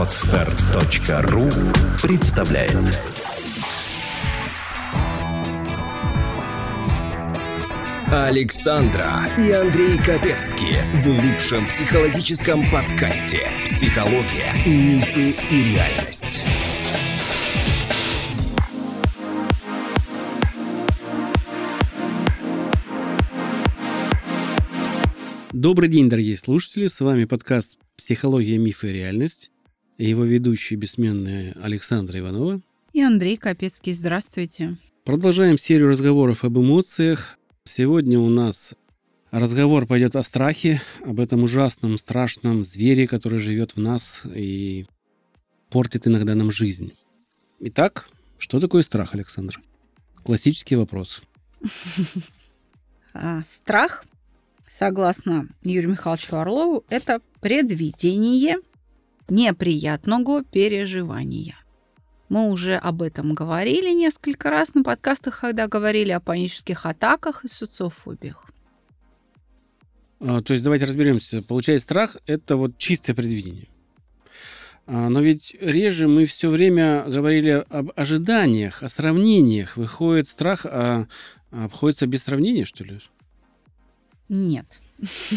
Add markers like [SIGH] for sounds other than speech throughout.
Отстар.ру представляет Александра и Андрей Капецки в лучшем психологическом подкасте «Психология, мифы и реальность». Добрый день, дорогие слушатели. С вами подкаст «Психология, мифы и реальность». И его ведущие бессменные Александра Иванова. И Андрей Капецкий. Здравствуйте. Продолжаем серию разговоров об эмоциях. Сегодня у нас разговор пойдет о страхе, об этом ужасном, страшном звере, который живет в нас и портит иногда нам жизнь. Итак, что такое страх, Александр? Классический вопрос. [LAUGHS] А, страх согласно Юрию Михайловичу Орлову, это предвидение неприятного переживания. Мы уже об этом говорили несколько раз на подкастах, когда говорили о панических атаках и социофобиях. А, то есть давайте разберемся. Получается, страх – это вот чистое предвидение. А, но ведь реже мы все время говорили об ожиданиях, о сравнениях. Выходит, страх а, обходится без сравнения, что ли? Нет.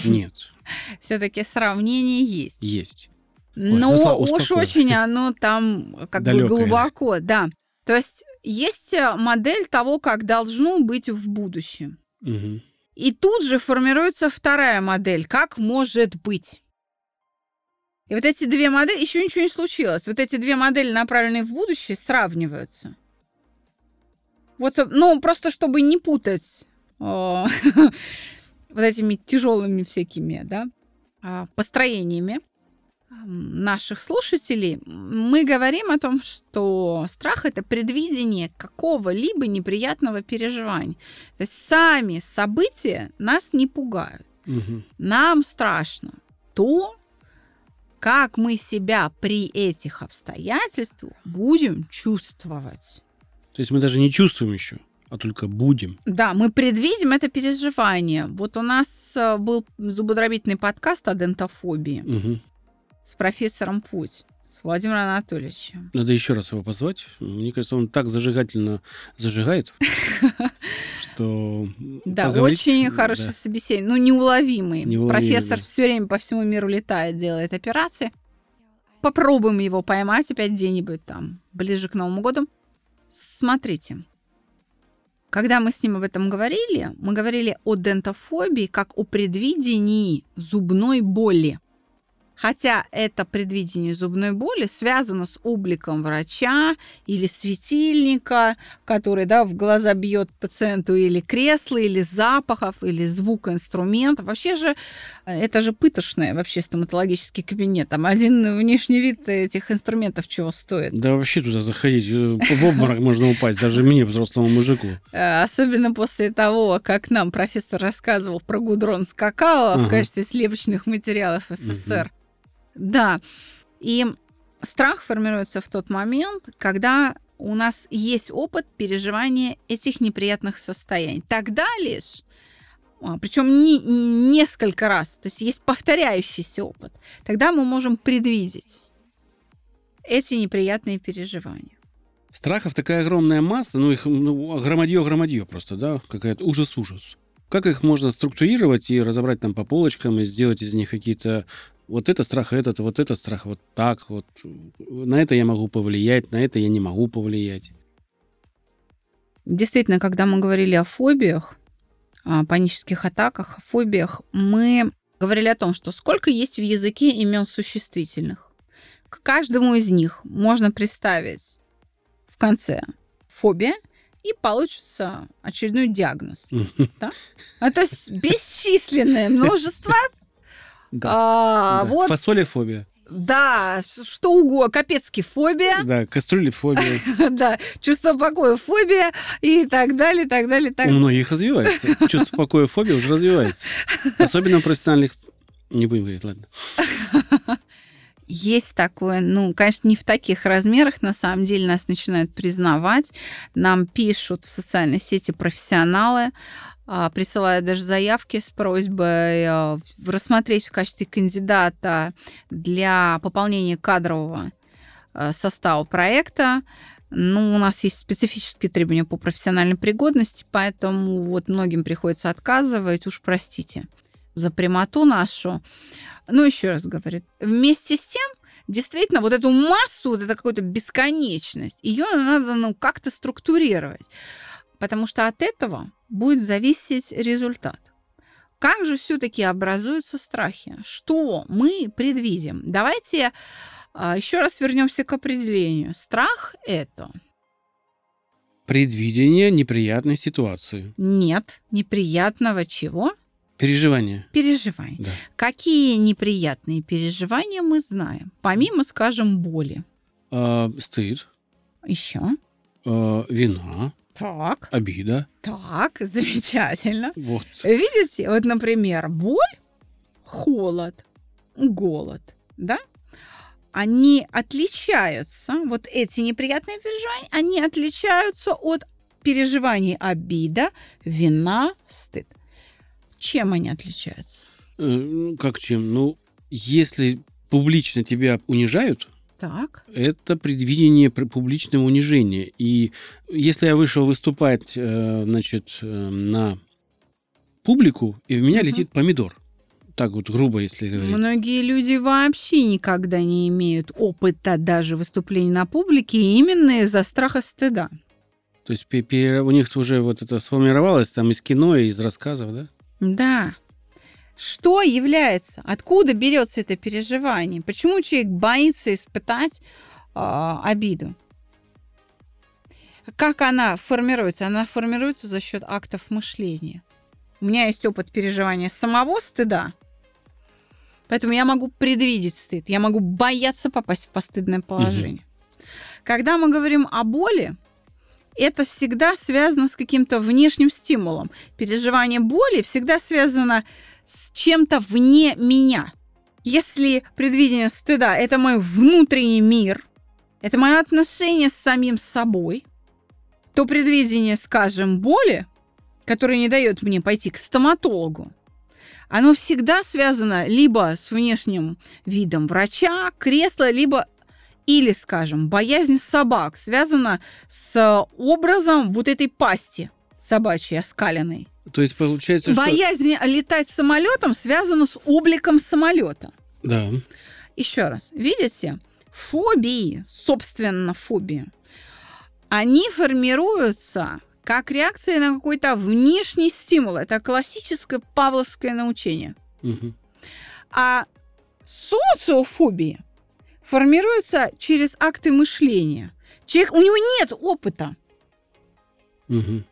Нет. [LAUGHS] Все-таки сравнение есть. Есть. Но ну, уж очень [LAUGHS] оно там как Далекое. бы глубоко, да. То есть есть э, модель того, как должно быть в будущем. Угу. И тут же формируется вторая модель, как может быть. И вот эти две модели, еще ничего не случилось. Вот эти две модели, направленные в будущее, сравниваются. Вот, ну, просто чтобы не путать [LAUGHS] вот этими тяжелыми всякими, да, а, построениями наших слушателей, мы говорим о том, что страх это предвидение какого-либо неприятного переживания. То есть сами события нас не пугают. Угу. Нам страшно то, как мы себя при этих обстоятельствах будем чувствовать. То есть мы даже не чувствуем еще а только будем. Да, мы предвидим это переживание. Вот у нас э, был зубодробительный подкаст о дентофобии угу. С профессором Путь. С Владимиром Анатольевичем. Надо еще раз его позвать. Мне кажется, он так зажигательно зажигает, [LAUGHS] что... Да, очень хороший собеседник. Ну, неуловимый. Профессор все время по всему миру летает, делает операции. Попробуем его поймать опять где-нибудь там, ближе к Новому году. Смотрите, когда мы с ним об этом говорили, мы говорили о дентофобии как о предвидении зубной боли. Хотя это предвидение зубной боли связано с обликом врача или светильника, который да, в глаза бьет пациенту или кресло, или запахов, или звука инструментов. Вообще же э, это же пытошное вообще стоматологический кабинет. Там один внешний вид этих инструментов чего стоит. Да вообще туда заходить, э, в обморок можно упасть, даже мне, взрослому мужику. Э, особенно после того, как нам профессор рассказывал про гудрон с какао в качестве сливочных материалов СССР. Да. И страх формируется в тот момент, когда у нас есть опыт переживания этих неприятных состояний. Тогда лишь, а, причем не, несколько раз, то есть есть повторяющийся опыт, тогда мы можем предвидеть эти неприятные переживания. Страхов такая огромная масса, ну их ну, громадье-громадье просто, да, какая-то ужас-ужас. Как их можно структурировать и разобрать там по полочкам и сделать из них какие-то вот это страх, этот, вот этот страх, вот так вот. На это я могу повлиять, на это я не могу повлиять. Действительно, когда мы говорили о фобиях, о панических атаках, о фобиях, мы говорили о том, что сколько есть в языке имен существительных. К каждому из них можно представить в конце фобия, и получится очередной диагноз. [LAUGHS] Да? А то есть бесчисленное множество да. А, да. Вот, Фасолифобия. Да, что угодно. Капецкий фобия. Да, кастрюлефобия. [LAUGHS] да, чувство покоя фобия и так далее, так далее, так далее. У многих развивается. Чувство покоя фобия уже развивается. Особенно у профессиональных... Не будем говорить, ладно. Есть такое, ну, конечно, не в таких размерах, на самом деле нас начинают признавать, нам пишут в социальной сети профессионалы, а, присылают даже заявки с просьбой а, рассмотреть в качестве кандидата для пополнения кадрового а, состава проекта. Ну, у нас есть специфические требования по профессиональной пригодности, поэтому вот многим приходится отказывать, уж простите за прямоту нашу. Ну, еще раз говорит, вместе с тем, действительно, вот эту массу, вот это какую-то бесконечность, ее надо, ну, как-то структурировать потому что от этого будет зависеть результат. Как же все-таки образуются страхи? Что мы предвидим? Давайте а, еще раз вернемся к определению. Страх это предвидение неприятной ситуации. Нет, неприятного чего? Переживания. Переживания. Да. Какие неприятные переживания мы знаем? Помимо, скажем, боли. А, стыд. Еще. А, вина. Так. Обида. Так, замечательно. Вот. Видите, вот, например, боль, холод, голод, да? Они отличаются, вот эти неприятные переживания, они отличаются от переживаний обида, вина, стыд. Чем они отличаются? Э, ну, как чем? Ну, если публично тебя унижают, так. Это предвидение публичного унижения. И если я вышел выступать, э, значит, э, на публику, и в меня угу. летит помидор. Так вот грубо, если говорить. Многие люди вообще никогда не имеют опыта даже выступления на публике именно из-за страха стыда. То есть у них уже вот это сформировалось там из кино и из рассказов, да? Да. Что является? Откуда берется это переживание? Почему человек боится испытать э, обиду? Как она формируется? Она формируется за счет актов мышления. У меня есть опыт переживания самого стыда, поэтому я могу предвидеть стыд, я могу бояться попасть в постыдное положение. Угу. Когда мы говорим о боли, это всегда связано с каким-то внешним стимулом. Переживание боли всегда связано с чем-то вне меня. Если предвидение стыда – это мой внутренний мир, это мое отношение с самим собой, то предвидение, скажем, боли, которое не дает мне пойти к стоматологу, оно всегда связано либо с внешним видом врача, кресла, либо или, скажем, боязнь собак связана с образом вот этой пасти собачьей оскаленной. То есть получается, что... Боязнь летать самолетом связана с обликом самолета. Да. Еще раз. Видите? Фобии, собственно, фобии, они формируются как реакция на какой-то внешний стимул. Это классическое павловское научение. Угу. А социофобии формируются через акты мышления. Человек, у него нет опыта. Угу.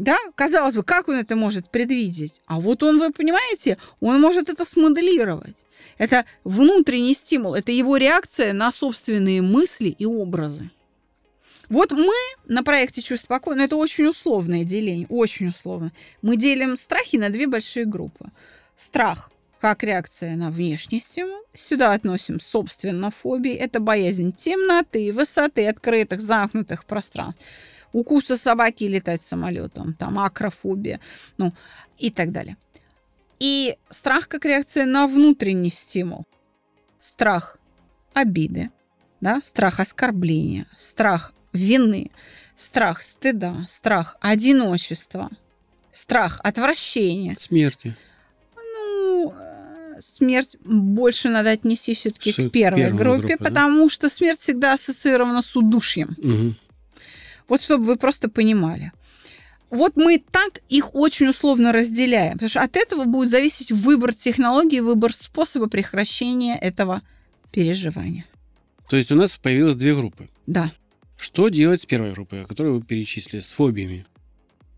Да, казалось бы, как он это может предвидеть? А вот он, вы понимаете, он может это смоделировать. Это внутренний стимул, это его реакция на собственные мысли и образы. Вот мы на проекте «Чувство спокойно» это очень условное деление, очень условно. Мы делим страхи на две большие группы. Страх как реакция на внешний стимул. Сюда относим, собственно, фобии. Это боязнь темноты, высоты, открытых, замкнутых пространств укуса собаки летать самолетом, там акрофобия, ну и так далее. И страх как реакция на внутренний стимул. Страх обиды, да, страх оскорбления, страх вины, страх стыда, страх одиночества, страх отвращения. Смерти. Ну, э, смерть больше надо отнести все-таки к первой группе, группе, потому да? что смерть всегда ассоциирована с удушьем. Угу. Вот чтобы вы просто понимали. Вот мы так их очень условно разделяем, потому что от этого будет зависеть выбор технологии, выбор способа прекращения этого переживания. То есть у нас появилось две группы. Да. Что делать с первой группой, которую вы перечислили, с фобиями?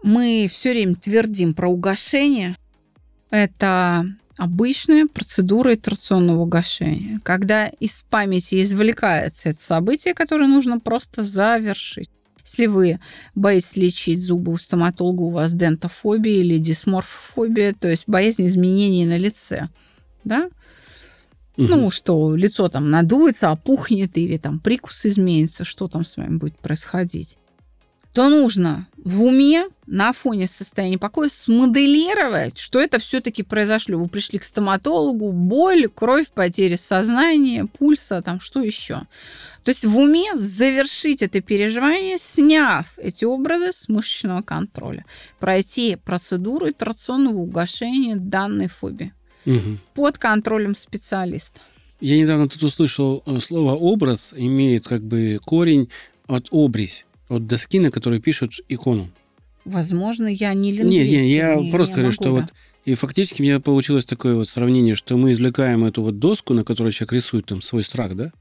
Мы все время твердим про угошение. Это обычная процедура итерационного угошения, когда из памяти извлекается это событие, которое нужно просто завершить. Если вы боитесь лечить зубы у стоматолога, у вас дентофобия или дисморфофобия, то есть боязнь изменений на лице, да? Угу. Ну, что лицо там надуется, опухнет или там прикус изменится, что там с вами будет происходить то нужно в уме на фоне состояния покоя смоделировать, что это все-таки произошло. Вы пришли к стоматологу, боль, кровь, потеря сознания, пульса, там что еще. То есть в уме завершить это переживание, сняв эти образы с мышечного контроля. Пройти процедуру итерационного угошения данной фобии угу. под контролем специалиста. Я недавно тут услышал э, слово «образ» имеет как бы корень от «обрезь», от доски, на которой пишут икону. Возможно, я не лингвист. Нет, нет, я не, просто говорю, что да. вот и фактически у меня получилось такое вот сравнение, что мы извлекаем эту вот доску, на которой человек рисует там свой страх, да,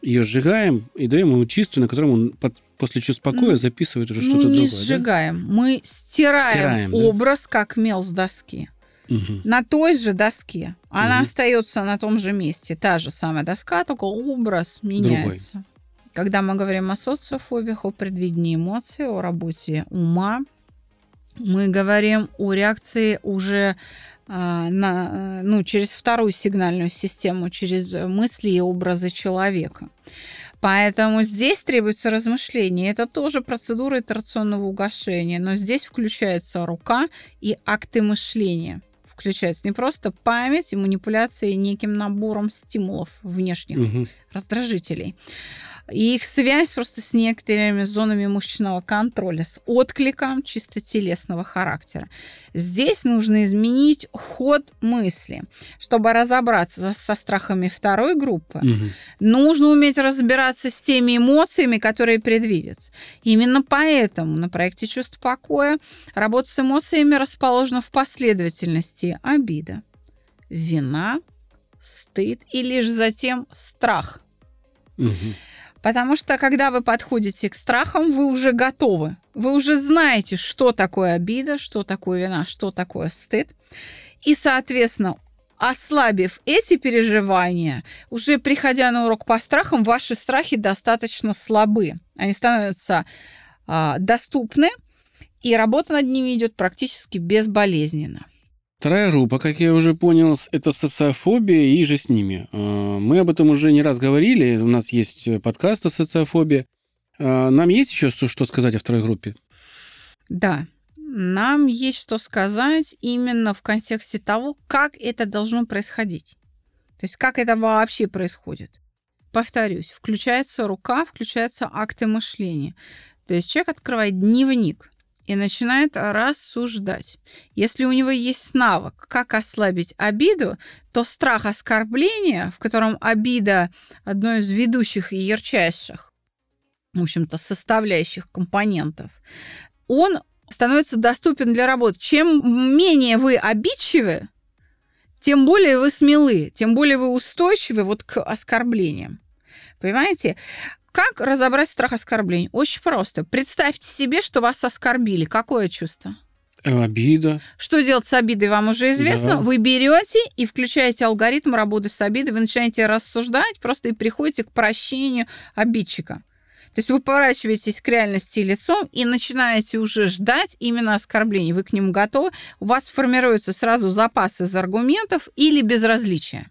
ее сжигаем и даем ему чистую, на котором он под, после чувств покоя ну, записывает уже что-то другое. Мы не сжигаем, да? мы стираем, стираем образ, да? как мел с доски. Угу. На той же доске. Она угу. остается на том же месте. Та же самая доска, только образ меняется. Другой. Когда мы говорим о социофобиях, о предвидении эмоций, о работе ума, мы говорим о реакции уже а, на, ну, через вторую сигнальную систему, через мысли и образы человека. Поэтому здесь требуется размышление. Это тоже процедура итерационного угошения, но здесь включается рука и акты мышления. Включается не просто память и манипуляции неким набором стимулов внешних, угу. раздражителей, и их связь просто с некоторыми зонами мышечного контроля, с откликом чисто телесного характера. Здесь нужно изменить ход мысли. Чтобы разобраться со страхами второй группы, угу. нужно уметь разбираться с теми эмоциями, которые предвидятся. Именно поэтому на проекте «Чувство покоя» работа с эмоциями расположена в последовательности обида, вина, стыд и лишь затем страх. Угу. Потому что, когда вы подходите к страхам, вы уже готовы. Вы уже знаете, что такое обида, что такое вина, что такое стыд. И, соответственно, ослабив эти переживания, уже приходя на урок по страхам, ваши страхи достаточно слабы. Они становятся а, доступны, и работа над ними идет практически безболезненно. Вторая группа, как я уже понял, это социофобия и же с ними. А, мы об этом уже не раз говорили, у нас есть подкаст о социофобии. А, нам есть еще что сказать о второй группе? Да, нам есть что сказать именно в контексте того, как это должно происходить. То есть как это вообще происходит. Повторюсь, включается рука, включаются акты мышления. То есть человек открывает дневник, и начинает рассуждать. Если у него есть навык, как ослабить обиду, то страх оскорбления, в котором обида одно из ведущих и ярчайших, в общем-то, составляющих компонентов, он становится доступен для работы. Чем менее вы обидчивы, тем более вы смелы, тем более вы устойчивы вот к оскорблениям. Понимаете? Как разобрать страх оскорблений? Очень просто. Представьте себе, что вас оскорбили. Какое чувство? Э, обида. Что делать с обидой, вам уже известно. Да. Вы берете и включаете алгоритм работы с обидой, вы начинаете рассуждать просто и приходите к прощению обидчика. То есть вы поворачиваетесь к реальности лицом и начинаете уже ждать именно оскорблений. Вы к ним готовы, у вас формируются сразу запасы из аргументов или безразличия.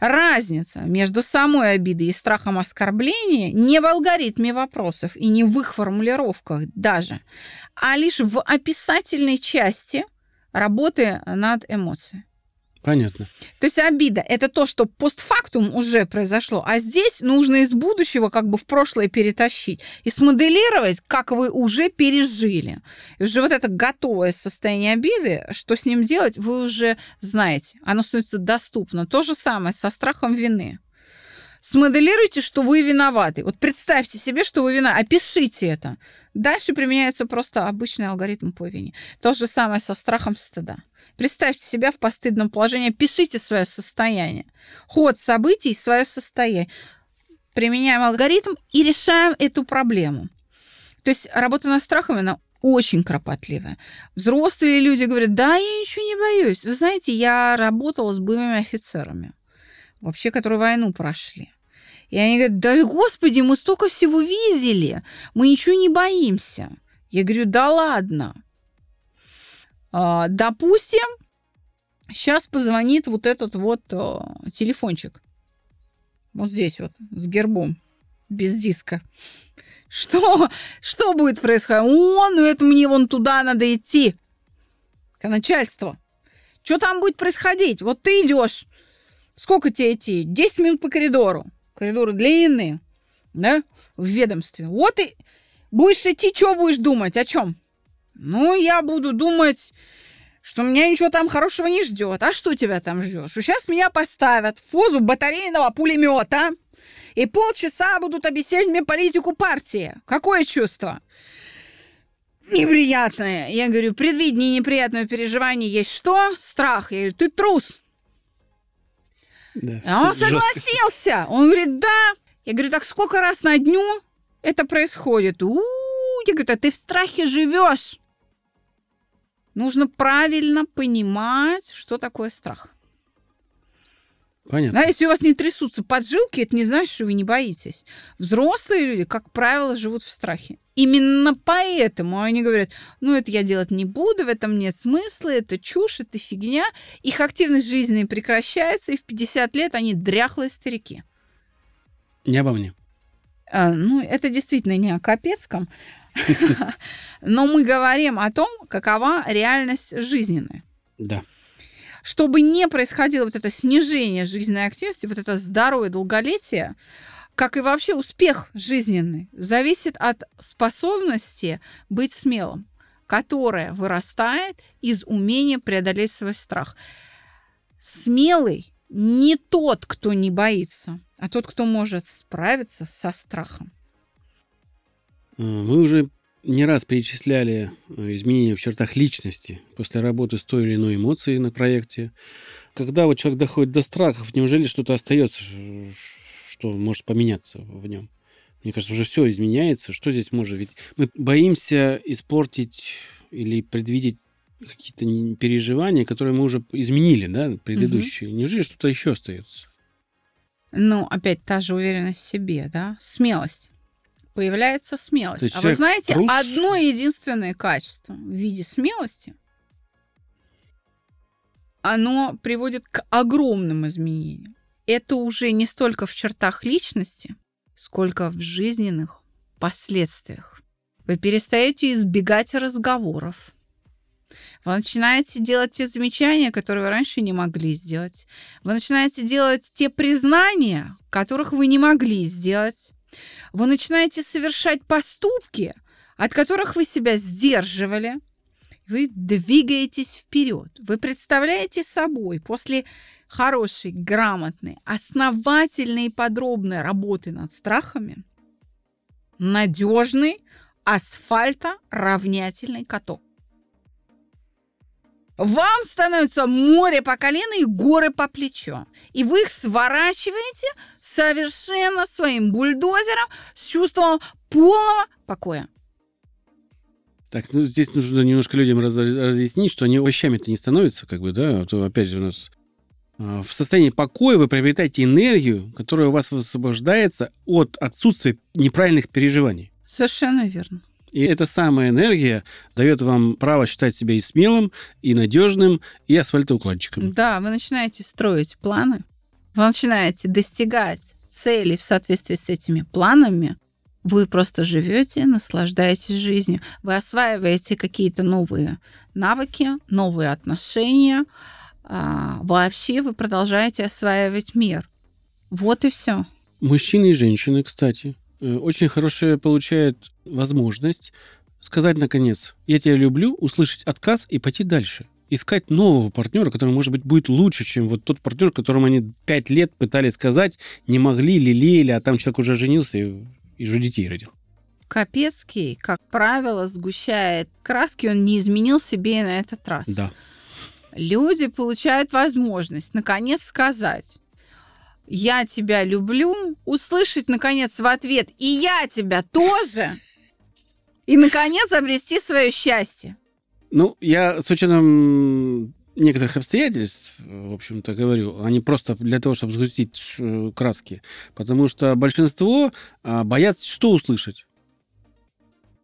Разница между самой обидой и страхом оскорбления не в алгоритме вопросов и не в их формулировках даже, а лишь в описательной части работы над эмоцией. Понятно. То есть обида – это то, что постфактум уже произошло, а здесь нужно из будущего как бы в прошлое перетащить и смоделировать, как вы уже пережили. И уже вот это готовое состояние обиды, что с ним делать, вы уже знаете. Оно становится доступно. То же самое со страхом вины. Смоделируйте, что вы виноваты. Вот представьте себе, что вы вина. Опишите это. Дальше применяется просто обычный алгоритм по вине. То же самое со страхом стыда. Представьте себя в постыдном положении, пишите свое состояние. Ход событий, свое состояние. Применяем алгоритм и решаем эту проблему. То есть работа над страхами, она очень кропотливая. Взрослые люди говорят, да, я ничего не боюсь. Вы знаете, я работала с боевыми офицерами, вообще, которые войну прошли. И они говорят, да господи, мы столько всего видели, мы ничего не боимся. Я говорю, да ладно. А, допустим, сейчас позвонит вот этот вот а, телефончик. Вот здесь вот, с гербом, без диска. [LAUGHS] Что? Что будет происходить? О, ну это мне вон туда надо идти. К начальству. Что там будет происходить? Вот ты идешь. Сколько тебе идти? 10 минут по коридору. Коридоры длинные, да, в ведомстве. Вот и будешь идти, что будешь думать? О чем? Ну, я буду думать, что меня ничего там хорошего не ждет. А что тебя там ждет? Что сейчас меня поставят в позу батарейного пулемета и полчаса будут объяснять мне политику партии. Какое чувство? Неприятное. Я говорю, предвидение неприятного переживания есть что? Страх. Я говорю, ты трус. Да. А он согласился. Он говорит, да. Я говорю, так сколько раз на дню это происходит? У-у-у. Я говорю, а ты в страхе живешь. Нужно правильно понимать, что такое страх. Понятно. Да, если у вас не трясутся поджилки, это не значит, что вы не боитесь. Взрослые люди, как правило, живут в страхе. Именно поэтому они говорят, ну это я делать не буду, в этом нет смысла, это чушь, это фигня. Их активность жизни прекращается, и в 50 лет они дряхлые старики. Не обо мне. А, ну, это действительно не о Капецком. [LAUGHS] Но мы говорим о том, какова реальность жизненная. Да. Чтобы не происходило вот это снижение жизненной активности, вот это здоровое долголетие, как и вообще успех жизненный, зависит от способности быть смелым, которая вырастает из умения преодолеть свой страх. Смелый не тот, кто не боится, а тот, кто может справиться со страхом. Э, мы уже не раз перечисляли э, изменения в чертах личности после работы с той или иной эмоцией на проекте. Когда вот человек доходит до страхов, неужели что-то остается, что может поменяться в нем? Мне кажется, уже все изменяется. Что здесь может? Ведь мы боимся испортить или предвидеть какие-то переживания, которые мы уже изменили, да, предыдущие. Угу. Неужели что-то еще остается? Ну, опять та же уверенность в себе, да, смелость появляется смелость. А вы знаете, трус... одно единственное качество в виде смелости, оно приводит к огромным изменениям. Это уже не столько в чертах личности, сколько в жизненных последствиях. Вы перестаете избегать разговоров. Вы начинаете делать те замечания, которые вы раньше не могли сделать. Вы начинаете делать те признания, которых вы не могли сделать. Вы начинаете совершать поступки, от которых вы себя сдерживали. Вы двигаетесь вперед. Вы представляете собой после хорошей, грамотной, основательной и подробной работы над страхами надежный асфальта равнятельный каток. Вам становится море по колено и горы по плечо. И вы их сворачиваете совершенно своим бульдозером с чувством полного покоя. Так, ну здесь нужно немножко людям раз, разъяснить, что они овощами-то не становятся, как бы, да, а то опять же у нас а, в состоянии покоя вы приобретаете энергию, которая у вас высвобождается от отсутствия неправильных переживаний. Совершенно верно. И эта самая энергия дает вам право считать себя и смелым, и надежным, и асфальтоукладчиком. Да, вы начинаете строить планы, вы начинаете достигать целей в соответствии с этими планами, вы просто живете, наслаждаетесь жизнью, вы осваиваете какие-то новые навыки, новые отношения, а, вообще вы продолжаете осваивать мир. Вот и все. Мужчины и женщины, кстати, очень хорошая получает возможность сказать, наконец, я тебя люблю, услышать отказ и пойти дальше. Искать нового партнера, который, может быть, будет лучше, чем вот тот партнер, которому они пять лет пытались сказать, не могли, лелеяли, а там человек уже женился и, и уже детей родил. Капецкий, как правило, сгущает краски, он не изменил себе и на этот раз. Да. Люди получают возможность, наконец, сказать, «Я тебя люблю», услышать, наконец, в ответ «И я тебя тоже», и, наконец, обрести свое счастье. Ну, я с учетом некоторых обстоятельств, в общем-то, говорю, а не просто для того, чтобы сгустить э, краски. Потому что большинство а, боятся что услышать?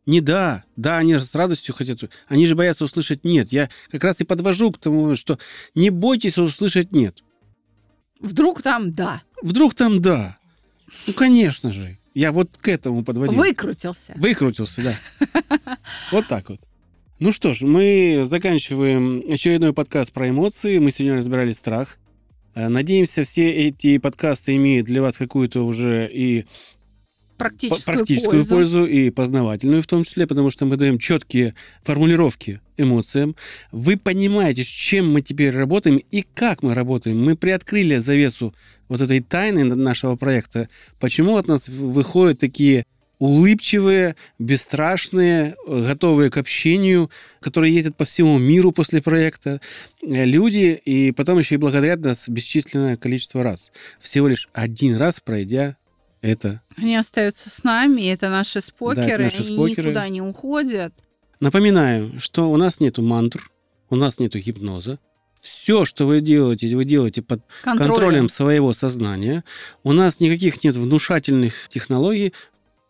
Не да, да, они с радостью хотят. Они же боятся услышать нет. Я как раз и подвожу к тому, что не бойтесь услышать нет. Вдруг там да. Вдруг там да. Ну, конечно же. Я вот к этому подводил. Выкрутился. Выкрутился, да. [LAUGHS] Вот так вот. Ну что ж, мы заканчиваем очередной подкаст про эмоции. Мы сегодня разбирали страх. Э, надеемся, все эти подкасты имеют для вас какую-то уже и практическую, практическую пользу. пользу и познавательную в том числе, потому что мы даем четкие формулировки эмоциям. Вы понимаете, с чем мы теперь работаем и как мы работаем. Мы приоткрыли завесу вот этой тайны нашего проекта. Почему от нас выходят такие улыбчивые, бесстрашные, готовые к общению, которые ездят по всему миру после проекта э, люди, и потом еще и благодарят нас бесчисленное количество раз. Всего лишь один раз пройдя это. Они остаются с нами, это наши спокеры, да, это наши они спокеры. никуда не уходят. Напоминаю, что у нас нету мантр, у нас нету гипноза. Все, что вы делаете, вы делаете под контролем, контролем своего сознания. У нас никаких нет внушательных технологий.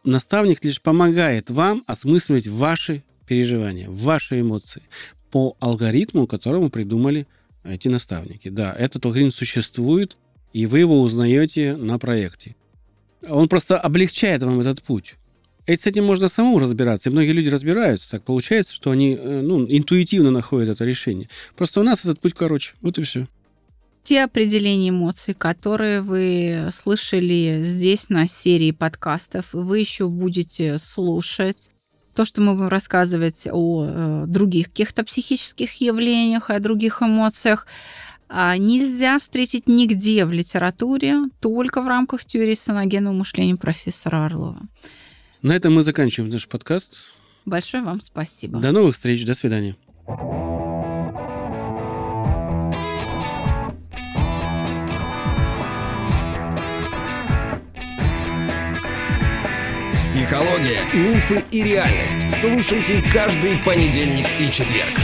Наставник лишь помогает вам осмысливать ваши переживания, ваши эмоции по алгоритму, которому придумали эти наставники. Да, этот алгоритм существует, и вы его узнаете на проекте. Он просто облегчает вам этот путь. И с этим можно самому разбираться. И многие люди разбираются. Так получается, что они э, ну, интуитивно находят это решение. Просто у нас этот путь короче. Вот и все те определения эмоций, которые вы слышали здесь на серии подкастов, вы еще будете слушать то, что мы будем рассказывать о э, других каких-то психических явлениях, о других эмоциях, а нельзя встретить нигде в литературе, только в рамках теории саногенного мышления профессора Орлова. На этом мы заканчиваем наш подкаст. Большое вам спасибо. До новых встреч. До свидания. Психология, мифы и реальность. Слушайте каждый понедельник и четверг.